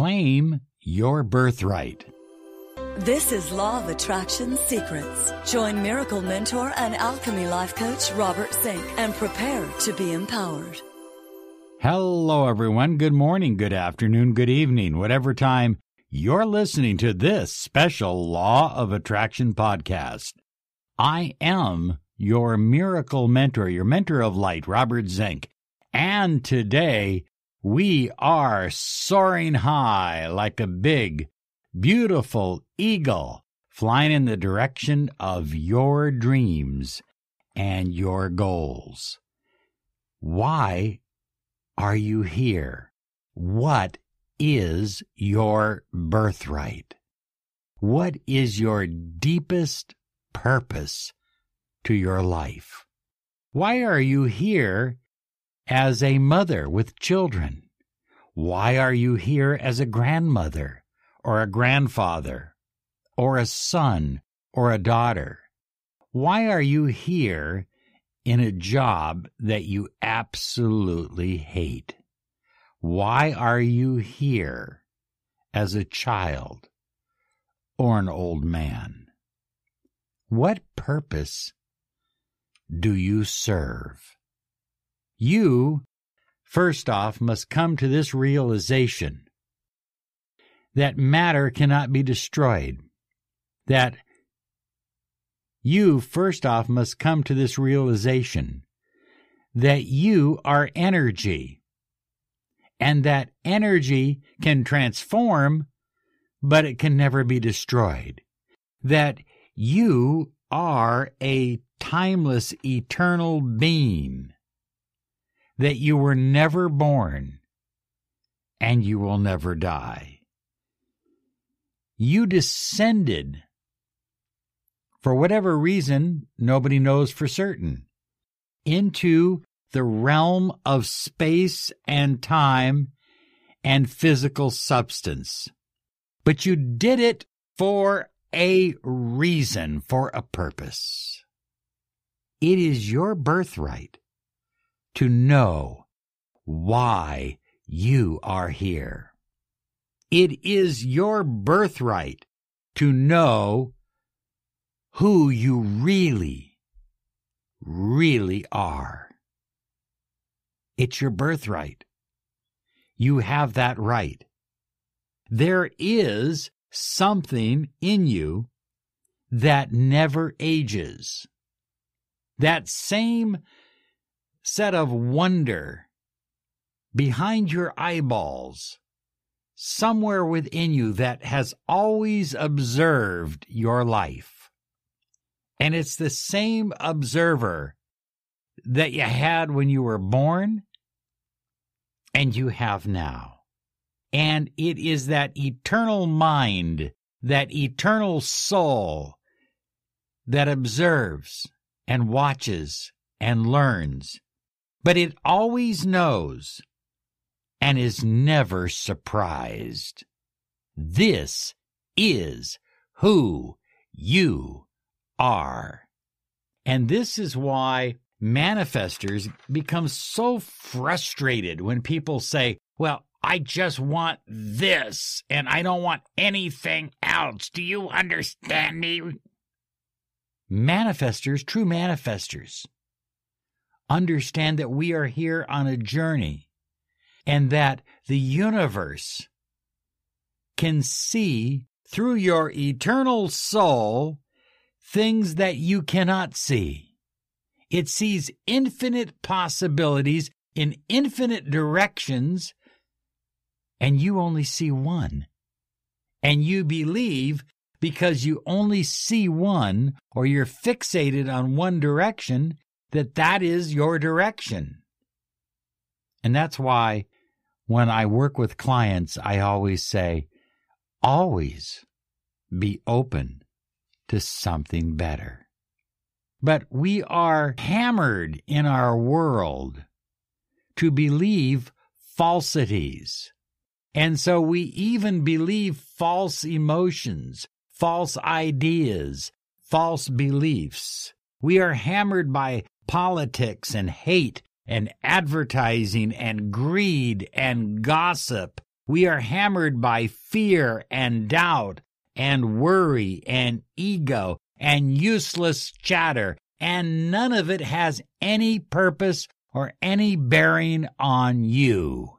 Claim your birthright. This is Law of Attraction Secrets. Join Miracle Mentor and Alchemy Life Coach Robert Zink and prepare to be empowered. Hello, everyone. Good morning, good afternoon, good evening, whatever time you're listening to this special Law of Attraction podcast. I am your miracle mentor, your mentor of light, Robert Zink. And today we are soaring high like a big, beautiful eagle flying in the direction of your dreams and your goals. Why are you here? What is your birthright? What is your deepest purpose to your life? Why are you here as a mother with children? Why are you here as a grandmother or a grandfather or a son or a daughter? Why are you here in a job that you absolutely hate? Why are you here as a child or an old man? What purpose do you serve? You, first off, must come to this realization that matter cannot be destroyed. That you, first off, must come to this realization that you are energy and that energy can transform, but it can never be destroyed. That you are a timeless, eternal being, that you were never born and you will never die. You descended, for whatever reason, nobody knows for certain, into the realm of space and time and physical substance. But you did it for a reason, for a purpose. It is your birthright to know why you are here. It is your birthright to know who you really, really are. It's your birthright. You have that right. There is something in you that never ages. That same set of wonder behind your eyeballs, somewhere within you that has always observed your life. And it's the same observer that you had when you were born and you have now. And it is that eternal mind, that eternal soul that observes and watches and learns, but it always knows and is never surprised. This is who you are. And this is why manifestors become so frustrated when people say, Well, I just want this and I don't want anything else. Do you understand me? Manifestors, true manifestors, understand that we are here on a journey and that the universe can see through your eternal soul things that you cannot see. It sees infinite possibilities in infinite directions and you only see one. And you believe because you only see one or you're fixated on one direction that that is your direction. And that's why when I work with clients, I always say, always be open to something better. But we are hammered in our world to believe falsities. And so we even believe false emotions, false ideas, false beliefs. We are hammered by politics and hate and advertising and greed and gossip. We are hammered by fear and doubt and worry and ego and useless chatter, and none of it has any purpose or any bearing on you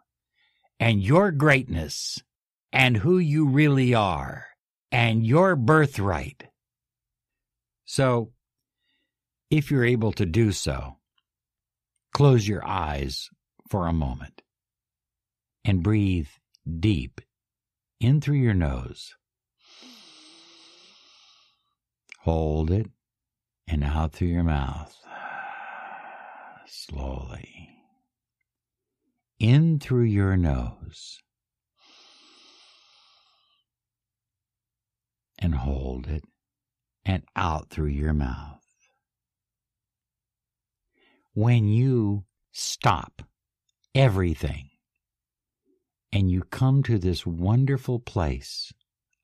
and your greatness and who you really are and your birthright. So, if you're able to do so, close your eyes for a moment and breathe deep in through your nose. Hold it and out through your mouth. Slowly. In through your nose. And hold it and out through your mouth. When you stop everything and you come to this wonderful place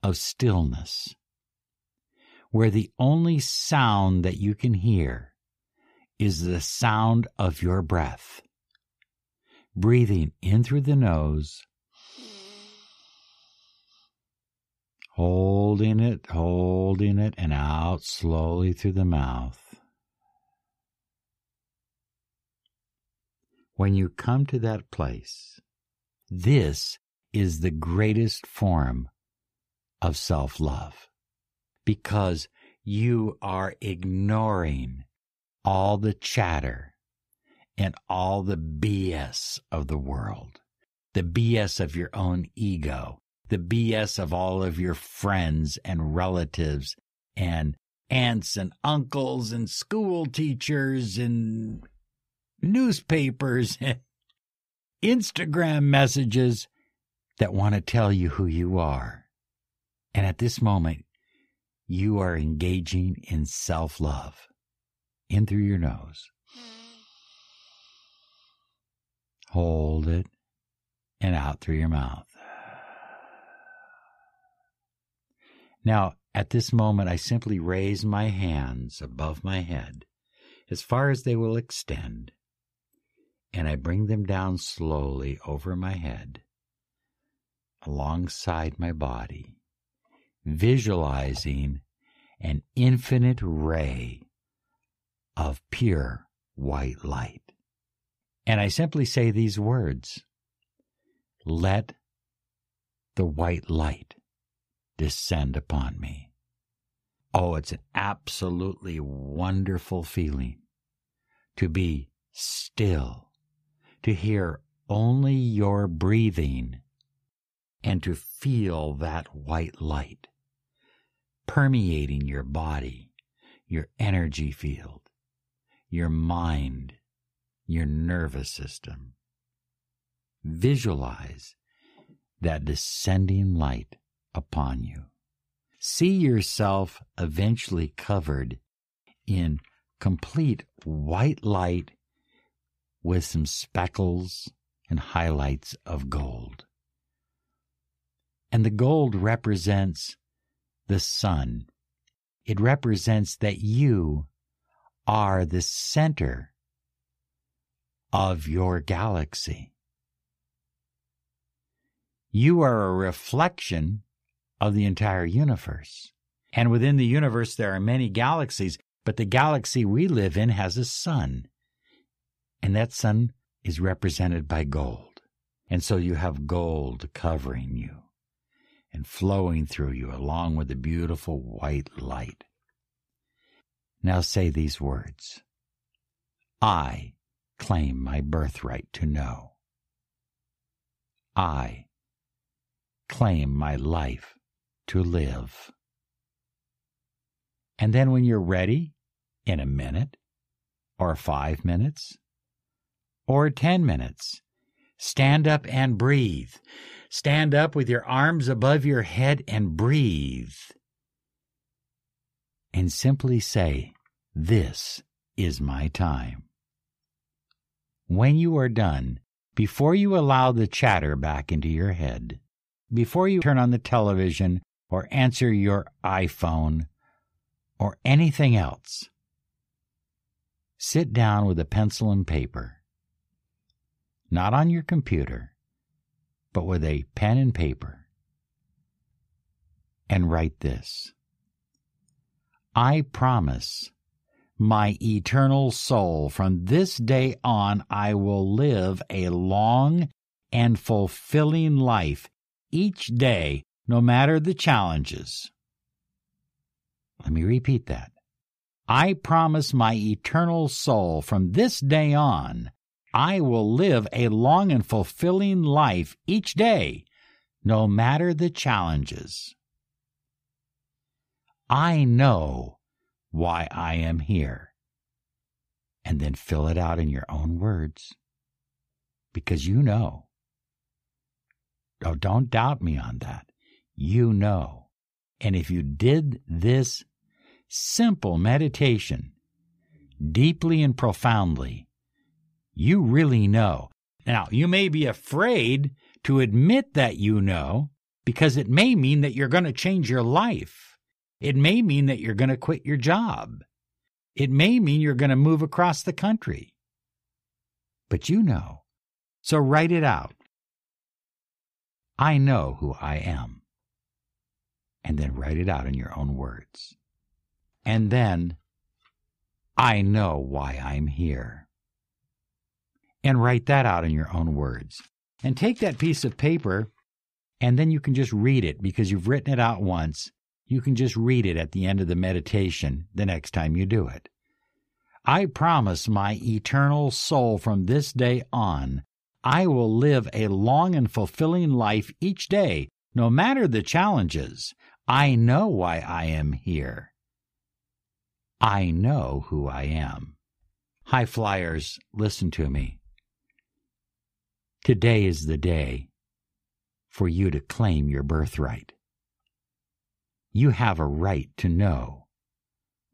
of stillness where the only sound that you can hear is the sound of your breath. Breathing in through the nose, holding it, holding it, and out slowly through the mouth. When you come to that place, this is the greatest form of self love because you are ignoring all the chatter and all the BS of the world, the BS of your own ego, the BS of all of your friends and relatives and aunts and uncles and school teachers and newspapers Instagram messages that want to tell you who you are. And at this moment, you are engaging in self love in through your nose. Hold it and out through your mouth. Now, at this moment, I simply raise my hands above my head as far as they will extend, and I bring them down slowly over my head, alongside my body visualizing an infinite ray of pure white light. And I simply say these words Let the white light descend upon me. Oh, it's an absolutely wonderful feeling to be still, to hear only your breathing, and to feel that white light permeating your body, your energy field, your mind, your nervous system. Visualize that descending light upon you. See yourself eventually covered in complete white light with some speckles and highlights of gold. And the gold represents the sun. It represents that you are the center of your galaxy. You are a reflection of the entire universe. And within the universe, there are many galaxies, but the galaxy we live in has a sun. And that sun is represented by gold. And so you have gold covering you and flowing through you along with the beautiful white light. Now say these words I claim my birthright to know. I claim my life to live. And then when you're ready, in a minute, or five minutes, or ten minutes, stand up and breathe. Stand up with your arms above your head and breathe. And simply say, This is my time. When you are done, before you allow the chatter back into your head, before you turn on the television or answer your iPhone or anything else, sit down with a pencil and paper, not on your computer but with a pen and paper and write this I promise my eternal soul from this day on I will live a long and fulfilling life each day, no matter the challenges. Let me repeat that. I promise my eternal soul from this day on I will live a long and fulfilling life each day, no matter the challenges. I know why I am here. And then fill it out in your own words because you know. Oh, don't doubt me on that. You know. And if you did this simple meditation deeply and profoundly, you really know. Now, you may be afraid to admit that you know because it may mean that you're going to change your life. It may mean that you're going to quit your job. It may mean you're going to move across the country. But you know. So write it out. I know who I am. And then write it out in your own words. And then, I know why I'm here. And write that out in your own words. And take that piece of paper, and then you can just read it because you've written it out once you can just read it at the end of the meditation the next time you do it. I promise my eternal soul from this day on, I will live a long and fulfilling life each day, no matter the challenges. I know why I am here. I know who I am. High flyers, listen to me. Today is the day for you to claim your birthright you have a right to know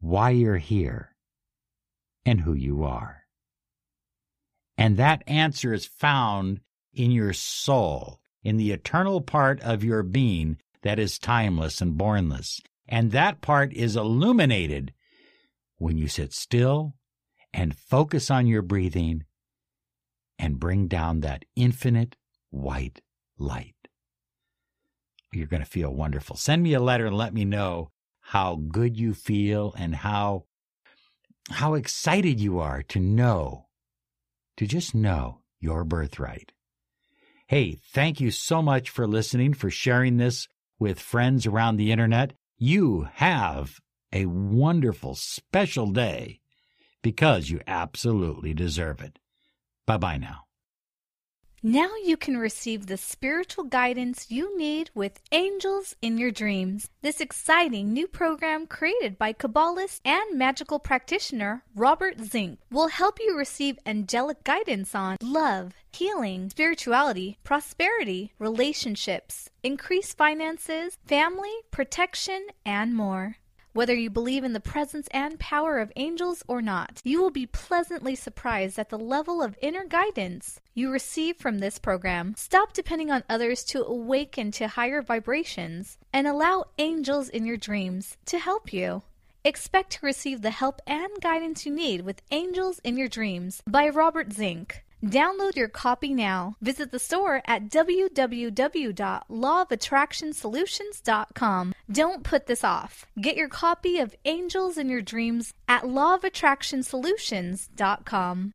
why you're here and who you are. And that answer is found in your soul, in the eternal part of your being that is timeless and bornless. And that part is illuminated when you sit still and focus on your breathing and bring down that infinite white light you're going to feel wonderful. Send me a letter and let me know how good you feel and how how excited you are to know to just know your birthright. Hey, thank you so much for listening, for sharing this with friends around the internet. You have a wonderful, special day because you absolutely deserve it. Bye bye now. Now you can receive the spiritual guidance you need with Angels in Your Dreams. This exciting new program created by Kabbalist and magical practitioner Robert Zink will help you receive angelic guidance on love, healing, spirituality, prosperity, relationships, increased finances, family, protection, and more. Whether you believe in the presence and power of angels or not, you will be pleasantly surprised at the level of inner guidance you receive from this program. Stop depending on others to awaken to higher vibrations and allow angels in your dreams to help you. Expect to receive the help and guidance you need with Angels in Your Dreams by Robert Zink. Download your copy now. Visit the store at www.lawofattractionsolutions.com. Don't put this off. Get your copy of Angels in Your Dreams at lawofattractionsolutions.com.